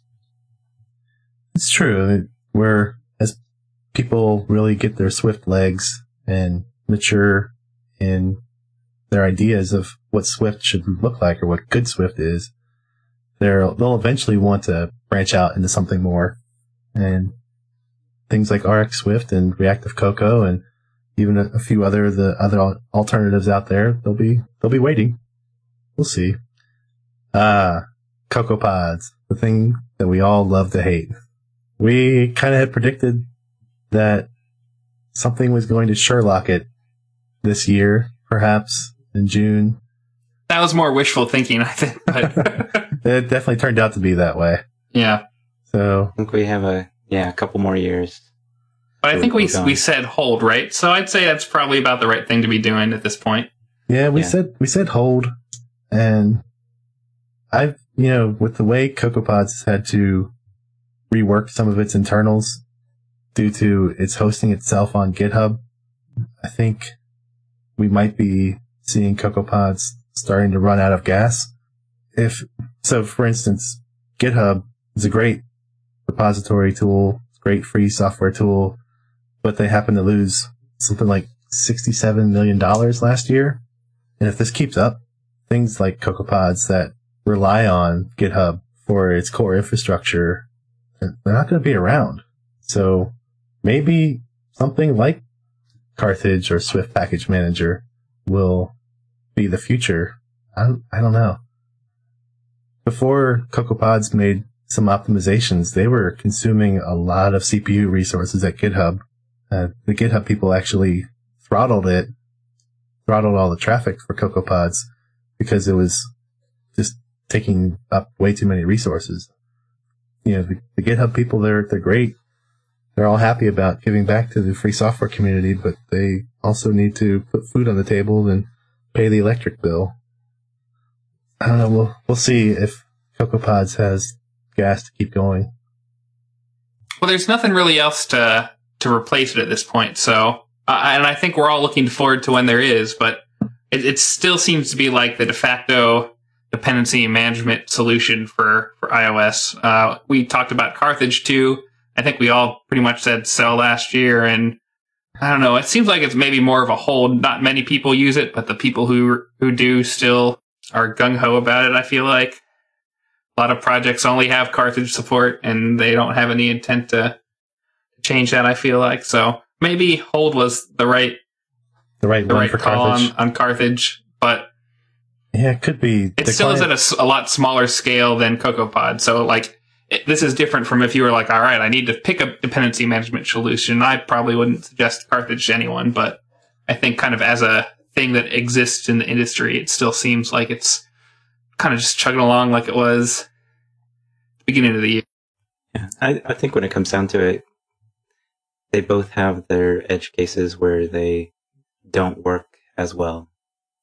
It's true. Where as people really get their Swift legs and mature in their ideas of what Swift should look like or what good Swift is, they'll they'll eventually want to branch out into something more. And things like RX Swift and Reactive Cocoa and even a, a few other the other alternatives out there, they'll be they'll be waiting. We'll see. Ah, CocoaPods, the thing that we all love to hate. We kind of had predicted that something was going to Sherlock it this year, perhaps in June. That was more wishful thinking, I think. But [LAUGHS] It definitely turned out to be that way. yeah. So I think we have a, yeah, a couple more years. But I think we Keep we said hold, right? So I'd say that's probably about the right thing to be doing at this point. yeah, we Yeah. said we said hold, and I've you know with the way CocoaPods has had to rework some of its internals due to its hosting itself on GitHub, I think we might be seeing CocoaPods starting to run out of gas. if so, for instance, GitHub is a great repository tool, great free software tool, but they happen to lose something like $67 million last year. And if this keeps up, things like CocoaPods that rely on GitHub for its core infrastructure, they're not going to be around. So maybe something like Carthage or Swift Package Manager will be the future. I don't, I don't know. Before CocoaPods made some optimizations, they were consuming a lot of CPU resources at GitHub. Uh, the GitHub people actually throttled it, throttled all the traffic for CocoaPods because it was just taking up way too many resources. You know, the, the GitHub people, they're, they're great. They're all happy about giving back to the free software community, but they also need to put food on the table and pay the electric bill. I don't know. We'll, we'll see if CocoaPods has gas to keep going. Well, there's nothing really else to to replace it at this point. So, uh, and I think we're all looking forward to when there is, but it, it still seems to be like the de facto dependency management solution for for iOS. Uh, we talked about Carthage too. I think we all pretty much said so last year, and I don't know. It seems like it's maybe more of a hold. Not many people use it, but the people who who do still are gung ho about it. I feel like a lot of projects only have Carthage support, and they don't have any intent to change that. I feel like so maybe hold was the right The right the one right for call Carthage. on, on Carthage, but yeah, it could be. it still is client- at a, lot smaller scale than CocoaPod. So like this is different from if you were like, all right, I need to pick a dependency management solution. I probably wouldn't suggest Carthage to anyone, but I think kind of as a thing that exists in the industry, it still seems like it's kind of just chugging along like it was beginning of the year. Yeah, I, I think when it comes down to it, they both have their edge cases where they don't work as well,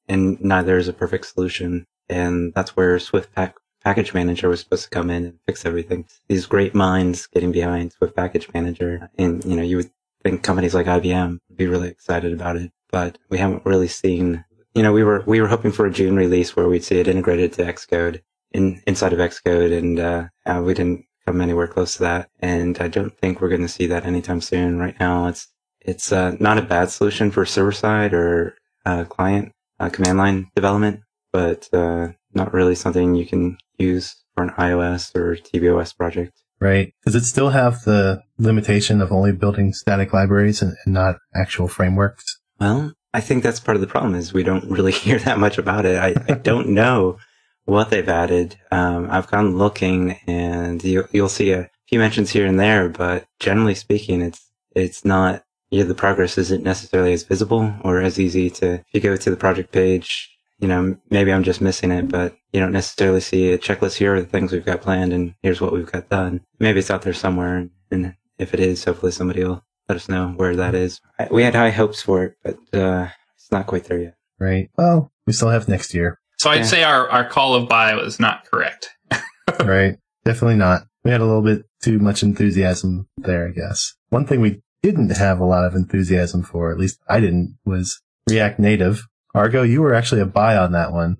and neither is a perfect solution. And that's where Swift Pack, Package Manager was supposed to come in and fix everything. These great minds getting behind Swift Package Manager, and you know, you would think companies like IBM would be really excited about it, but we haven't really seen. You know, we were we were hoping for a June release where we'd see it integrated to Xcode in inside of Xcode, and uh, uh, we didn't come anywhere close to that. And I don't think we're going to see that anytime soon. Right now, it's it's uh, not a bad solution for server side or uh, client uh, command line development, but uh, not really something you can use for an iOS or tvOS project. right? Does it still have the limitation of only building static libraries and, and not actual frameworks? Well, I think that's part of the problem is we don't [LAUGHS] really hear that much about it. I, I don't know what they've added. Um, I've gone looking and you, you'll see a few mentions here and there, but generally speaking, it's, it's not, yeah, the progress isn't necessarily as visible or as easy to, if you go to the project page, you know, maybe I'm just missing it, but you don't necessarily see a checklist. Here are the things we've got planned and here's what we've got done. Maybe it's out there somewhere. And if it is, hopefully somebody will let us know where that is. We had high hopes for it, but uh, it's not quite there yet. Right. Well, we still have next year. So I'd Yeah. say our, our call of buy was not correct. [LAUGHS] right. Definitely not. We had a little bit too much enthusiasm there, I guess. One thing we didn't have a lot of enthusiasm for, at least I didn't, was React Native. Argo, you were actually a buy on that one.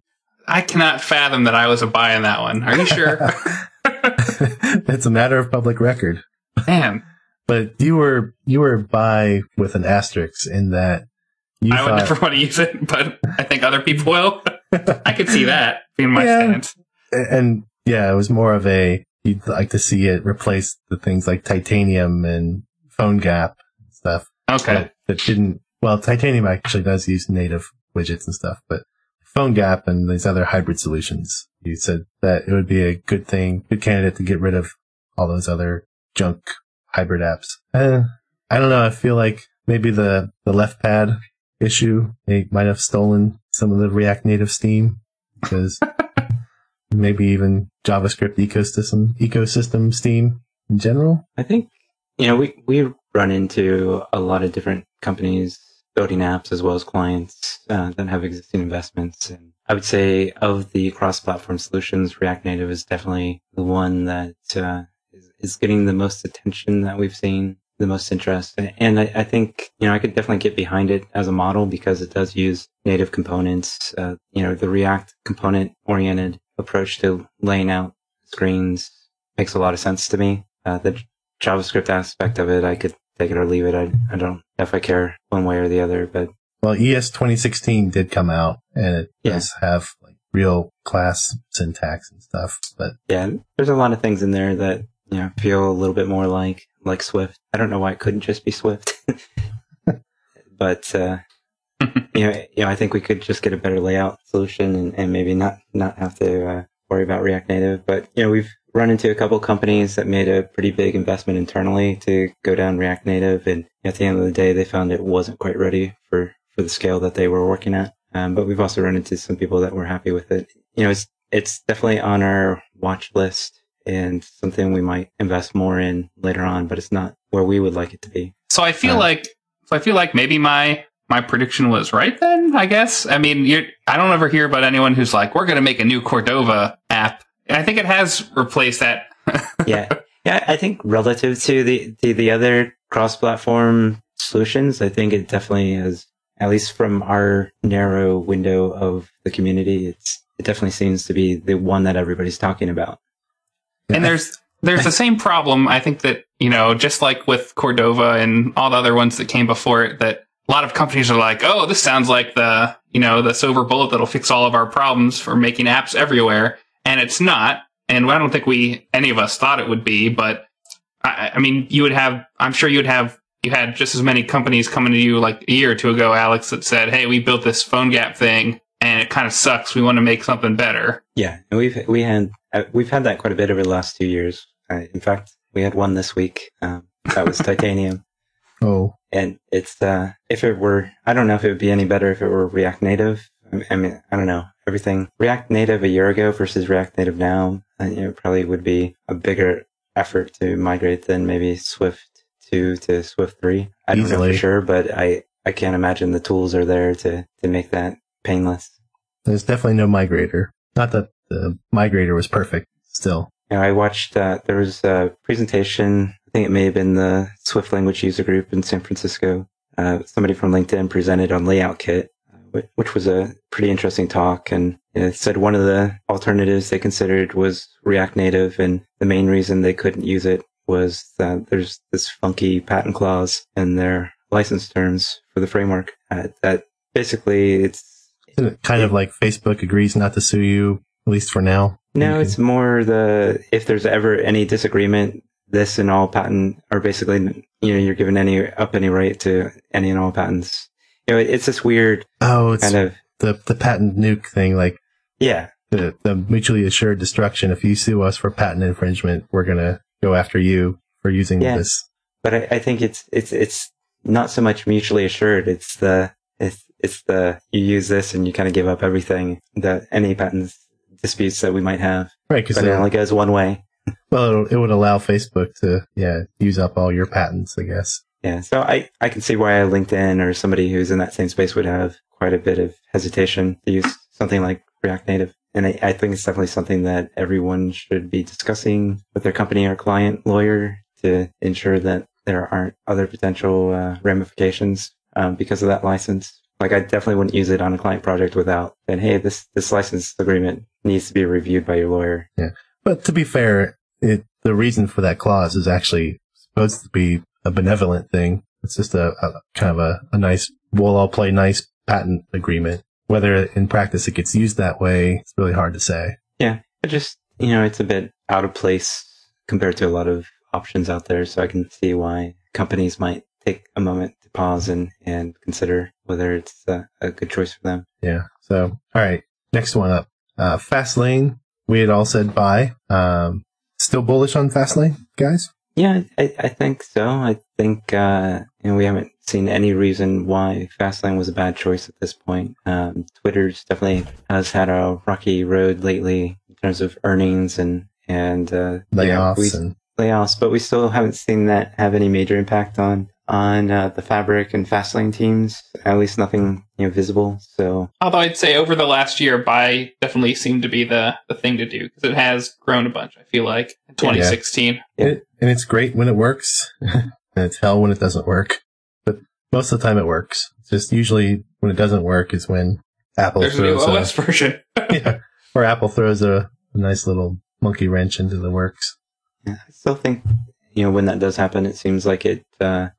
I cannot fathom that I was a buy on that one. Are you sure? [LAUGHS] [LAUGHS] it's a matter of public record. Man, But you were you were by with an asterisk in that you I would never want to use it, but I think other people will. I could see that being my [LAUGHS] Yeah. stance. and yeah, it was more of a you'd like to see it replace the things like titanium and PhoneGap and stuff Okay. that, that didn't well titanium actually does use native widgets and stuff but PhoneGap and these other hybrid solutions you said that it would be a good thing good candidate to get rid of all those other junk hybrid apps. Uh, i don't know i feel like maybe the the left pad issue they might have stolen some of the react native steam because [LAUGHS] maybe even javascript ecosystem ecosystem steam in general. I think you know we we run into a lot of different companies building apps as well as clients uh, that have existing investments, and I would say of the cross-platform solutions, React Native is definitely the one that uh, is, is getting the most attention that we've seen, the most interest, and I, I think you know I could definitely get behind it as a model because it does use native components. Uh, you know, the React component-oriented approach to laying out screens makes a lot of sense to me. Uh, the JavaScript aspect of it, I could take it or leave it. I, I don't know if I care one way or the other, but Well, ES 2016 did come out and it Yeah. does have like real class syntax and stuff, but yeah, there's a lot of things in there that, you know, feel a little bit more like, like Swift. I don't know why it couldn't just be Swift. [LAUGHS] but, uh, [LAUGHS] you know, you know, I think we could just get a better layout solution and, and maybe not, not have to, uh, worry about React Native. But, you know, we've run into a couple companies that made a pretty big investment internally to go down React Native. And at the end of the day, they found it wasn't quite ready for, for the scale that they were working at. Um, but we've also run into some people that were happy with it. You know, it's, it's definitely on our watch list and something we might invest more in later on, but it's not where we would like it to be. So I feel Uh, like so I feel like maybe my my prediction was right then, I guess. I mean, you're, I don't ever hear about anyone who's like, we're going to make a new Cordova app. I think it has replaced that. [LAUGHS] yeah. Yeah. I think relative to the, to the other cross platform solutions, I think it definitely has, at least from our narrow window of the community, it's, it definitely seems to be the one that everybody's talking about. and there's there's the same problem. I think that you know, just like with Cordova and all the other ones that came before it, that a lot of companies are like, "Oh, this sounds like the you know the silver bullet that'll fix all of our problems for making apps everywhere," and it's not. And I don't think we any of us thought it would be. But I, I mean, you would have. I'm sure you would have. You had just as many companies coming to you like a year or two ago, Alex, that said, "Hey, we built this PhoneGap thing, and it kind of sucks. We want to make something better." Yeah, we've we had uh, we've had that quite a bit over the last two years. Uh, in fact, we had one this week. Um, that was [LAUGHS] titanium, oh, and it's uh, if it were, I don't know if it would be any better if it were React Native. I- mean, I don't know everything React Native a year ago versus React Native now. Uh, you know, probably would be a bigger effort to migrate than maybe Swift two to Swift three. I don't know Easily. for sure, but I I can't imagine the tools are there to to make that painless. there's definitely no migrator. Not that the migrator was perfect still. Yeah, I watched, uh, there was a presentation, I think it may have been the Swift language user group in San Francisco. Uh, somebody from LinkedIn presented on LayoutKit, which was a pretty interesting talk. And it said one of the alternatives they considered was React Native. And the main reason they couldn't use it was that there's this funky patent clause in their license terms for the framework uh, that basically it's Isn't it kind of like Facebook agrees not to sue you, at least for now? No, it's more the if there's ever any disagreement, this and all patent are basically you know you're given any up any right to any and all patents. You know, it's this weird oh, it's kind of the the patent nuke thing, like yeah, the, the mutually assured destruction. If you sue us for patent infringement, we're gonna go after you for using Yeah. this. but I, I think it's it's it's not so much mutually assured. It's the it's it's the you use this and you kind of give up everything that any patents disputes that we might have, Right, because it only goes one way. [LAUGHS] well, it would allow Facebook to yeah use up all your patents, I guess. Yeah, so I, I can see why a LinkedIn or somebody who's in that same space would have quite a bit of hesitation to use something like React Native. And I, I think it's definitely something that everyone should be discussing with their company or client lawyer to ensure that there aren't other potential uh, ramifications um, because of that license. Like I definitely wouldn't use it on a client project without saying, hey, this, this license agreement needs to be reviewed by your lawyer. Yeah. But to be fair, it the reason for that clause is actually supposed to be a benevolent thing. It's just a, a kind of a, a nice we'll all play nice patent agreement. Whether in practice it gets used that way, it's really hard to say. Yeah, it just you know it's a bit out of place compared to a lot of options out there. So I can see why companies might take a moment to pause and and consider whether it's a, a good choice for them. Yeah. So, all right. Next one up. Uh, Fastlane. We had all said buy. Um, still bullish on Fastlane, guys? Yeah, I, I think so. I think uh, you know we haven't seen any reason why Fastlane was a bad choice at this point. Um, Twitter's definitely has had a rocky road lately in terms of earnings and and uh, you know, Layoffs we- and layoffs, but we still haven't seen that have any major impact on on uh, the Fabric and Fastlane teams. At least nothing you know visible. So Although I'd say over the last year, buy definitely seemed to be the, the thing to do because it has grown a bunch. I feel like in 2016. Yeah. It, and it's great when it works, [LAUGHS] and it's hell when it doesn't work. But most of the time it works. It's just usually when it doesn't work is when Apple There's a new throws OS version. [LAUGHS] [LAUGHS] yeah, or Apple throws a, a nice little monkey wrench into the works. Yeah, I still think you know when that does happen, it seems like it uh,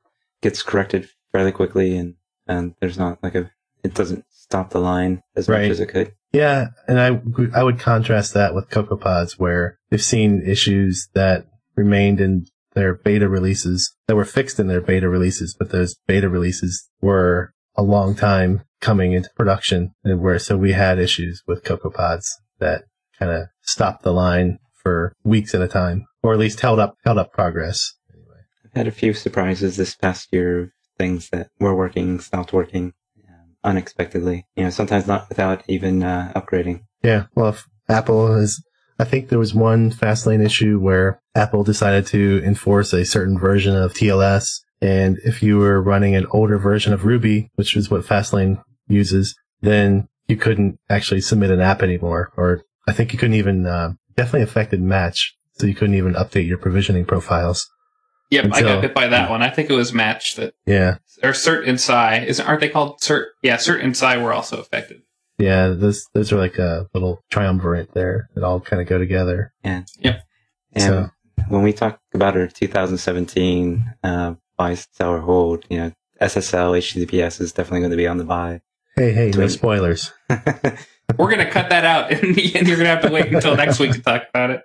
gets corrected fairly quickly, and and there's not like a it doesn't stop the line as Right. much as it could. Yeah, and I I would contrast that with CocoaPods, where they've seen issues that remained in their beta releases that were fixed in their beta releases, but those beta releases were a long time coming into production, and where so we had issues with CocoaPods that kind of stopped the line for weeks at a time, or at least held up held up progress. Had a few surprises this past year of things that were working, stopped working um, unexpectedly. You know, sometimes not without even uh, upgrading. Yeah, well, Apple is, I think there was one Fastlane issue where Apple decided to enforce a certain version of TLS. And if you were running an older version of Ruby, which is what Fastlane uses, then you couldn't actually submit an app anymore. Or I think you couldn't even, uh, definitely affected match. So you couldn't even update your provisioning profiles. Yep, I got bit by that one. I think it was Match that Yeah. or Cert and Sigh. Isn't aren't they called Cert? Yeah, Cert and Sigh were also affected. Yeah. Those, those are like a little triumvirate there that all kind of go together. And Yep. and So- when we talk about our 2017 uh, buy, sell, or hold, you know, SSL, HTTPS is definitely going to be on the buy. Hey, hey, no spoilers. [LAUGHS] We're gonna cut that out, [LAUGHS] and you're gonna have to wait until next week to talk about it.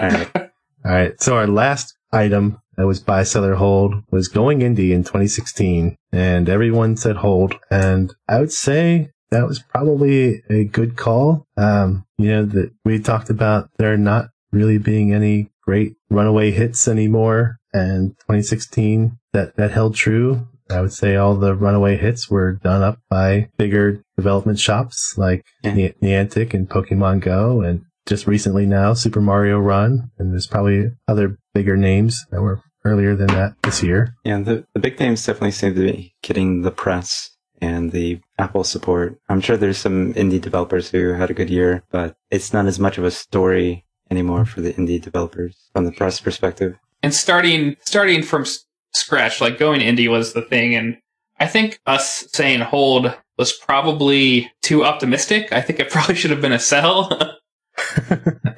right. [LAUGHS] All right. So our last item that was buy, seller, hold was going indie in 2016, and everyone said hold. And I would say that was probably a good call. Um, you know, that we talked about there not really being any great runaway hits anymore, and 2016 that that held true. I would say all the runaway hits were done up by bigger development shops like Yeah. Ni- Niantic and Pokemon Go, and just recently now Super Mario Run, and there's probably other bigger names that were earlier than that this year. Yeah, the, the big names definitely seem to be getting the press and the Apple support. I'm sure there's some indie developers who had a good year, but it's not as much of a story anymore for the indie developers from the press perspective. and starting starting from s- scratch like going indie was the thing and i think us saying hold was probably too optimistic i think it [LAUGHS] probably should have been a sell [LAUGHS]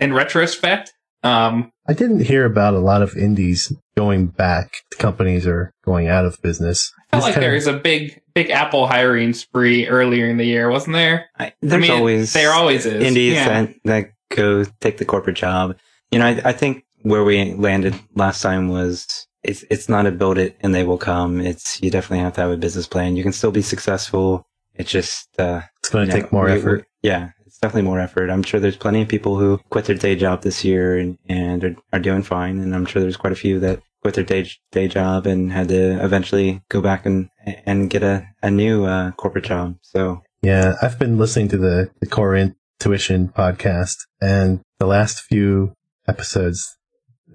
in retrospect um I didn't hear about a lot of indies going back. Companies are going out of business. i felt Just like kinda- there was a big big apple hiring spree earlier in the year wasn't there I, there's I mean, always there always is indies yeah. that, that go take the corporate job. You know, I, I think where we landed last time was it's it's not a build it and they will come. It's you definitely have to have a business plan. You can still be successful. It's just uh, It's going to you know, take more we- effort. we- yeah, it's definitely more effort. I'm sure there's plenty of people who quit their day job this year and, and are, are doing fine. And I'm sure there's quite a few that quit their day day job and had to eventually go back and and get a a new uh, corporate job. So Yeah, I've been listening to the, the Core Intuition podcast, and the last few episodes,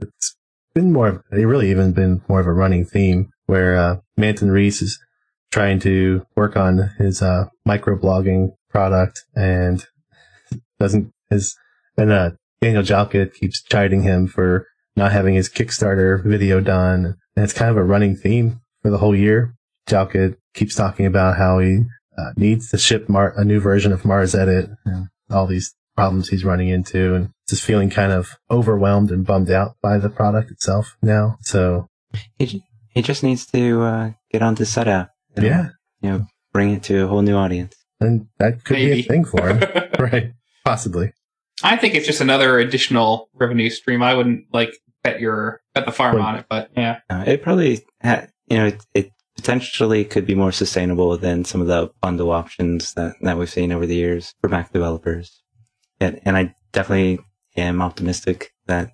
it's been more, it really even been more of a running theme where uh, Manton Reece is trying to work on his uh, microblogging product and doesn't, his, and uh, Daniel Jalkut keeps chiding him for not having his Kickstarter video done. And it's kind of a running theme for the whole year. Jalkut keeps talking about how he uh, needs to ship Mar- a new version of MarsEdit and all these problems he's running into and just feeling kind of overwhelmed and bummed out by the product itself now. So he he just needs to uh, get onto Setapp. and, yeah, you know, bring it to a whole new audience. and that could be a thing for him. [LAUGHS] right. Possibly. i think it's just another additional revenue stream i wouldn't like bet your bet the farm Wouldn't. on it but yeah Uh, it probably, ha- you know, it, it potentially could be more sustainable than some of the bundle options that, that we've seen over the years for Mac developers. And, and I definitely am optimistic that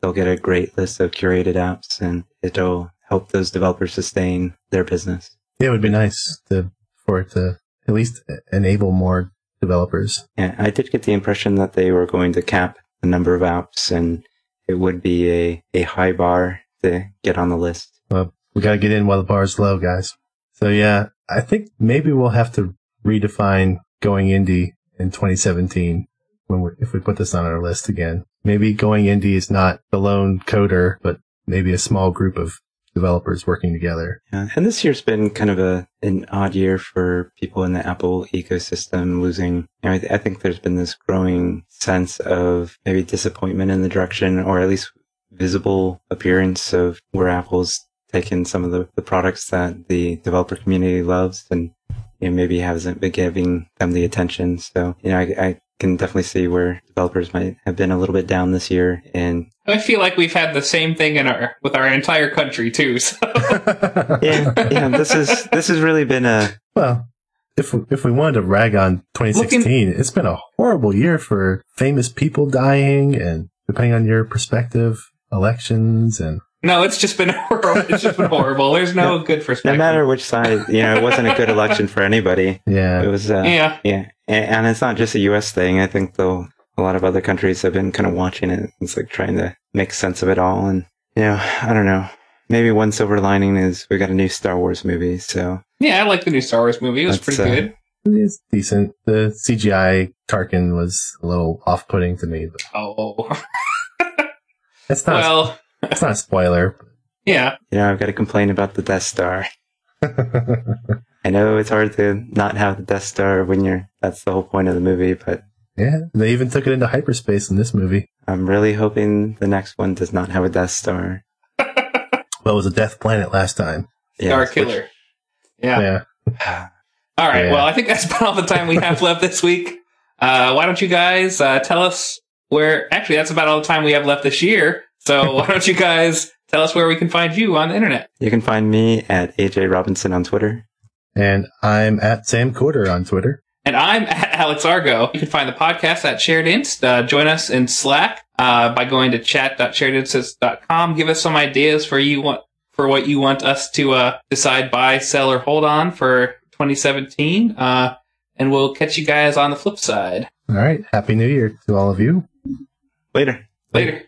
they'll get a great list of curated apps and it'll help those developers sustain their business. Yeah, it would be nice to, for it to at least enable more developers. Yeah, I did get the impression that they were going to cap the number of apps and it would be a, a high bar to get on the list. Well, we got to get in while the bar's low, guys. So yeah, I think maybe we'll have to redefine going indie in 2017 when we, if we put this on our list again. Maybe going indie is not the lone coder, but maybe a small group of developers working together. Yeah, and this year's been kind of a an odd year for people in the Apple ecosystem losing. You know, I, th- I think there's been this growing sense of maybe disappointment in the direction, or at least visible appearance of where Apple's taken some of the, the products that the developer community loves and you know, maybe hasn't been giving them the attention. So, you know, I, I can definitely see where developers might have been a little bit down this year. And I feel like we've had the same thing in our with our entire country too. So. [LAUGHS] yeah, yeah, this is this has really been a well, if if we wanted to rag on 2016, Looking, it's been a horrible year for famous people dying, and depending on your perspective, elections and no, it's just been [LAUGHS] horrible. It's just been horrible. There's no good perspective. No matter which side, you know, it wasn't a good election for anybody. [LAUGHS] Yeah, it was. Uh, yeah, yeah, and, and, it's not just a U.S. thing. I think though a lot of other countries have been kind of watching it. It's like trying to make sense of it all, and you know, I don't know. Maybe one silver lining is we got a new Star Wars movie. So yeah, I like the new Star Wars movie. It was pretty uh, good. It's decent. The CGI Tarkin was a little off-putting to me. But oh, it's not. Well it's not a spoiler. Yeah. You know, I've got to complain about the Death Star. [LAUGHS] I know it's hard to not have the Death Star when you're, that's the whole point of the movie, but. Yeah, they even took it into hyperspace in this movie. I'm really hoping the next one does not have a Death Star. [LAUGHS] well, it was a Death Planet last time. Starkiller. Which, yeah. Yeah. [SIGHS] all right. Yeah. Well, I think that's [LAUGHS] about all the time we have left this week. Uh, why don't you guys uh, tell us where? Actually, that's about all the time we have left this year. So [LAUGHS] why don't you guys tell us where we can find you on the internet? You can find me at AJ Robinson on Twitter. And I'm at Sam Corder on Twitter. And I'm [LAUGHS] at Alex Argo. You can find the podcast at Shared Inst. Uh, join us in Slack uh, by going to chat.sharedinstance.com. Give us some ideas for you want for what you want us to uh, decide, buy, sell, or hold on for 2017. Uh, and we'll catch you guys on the flip side. All right. Happy New Year to all of you. Later. Later.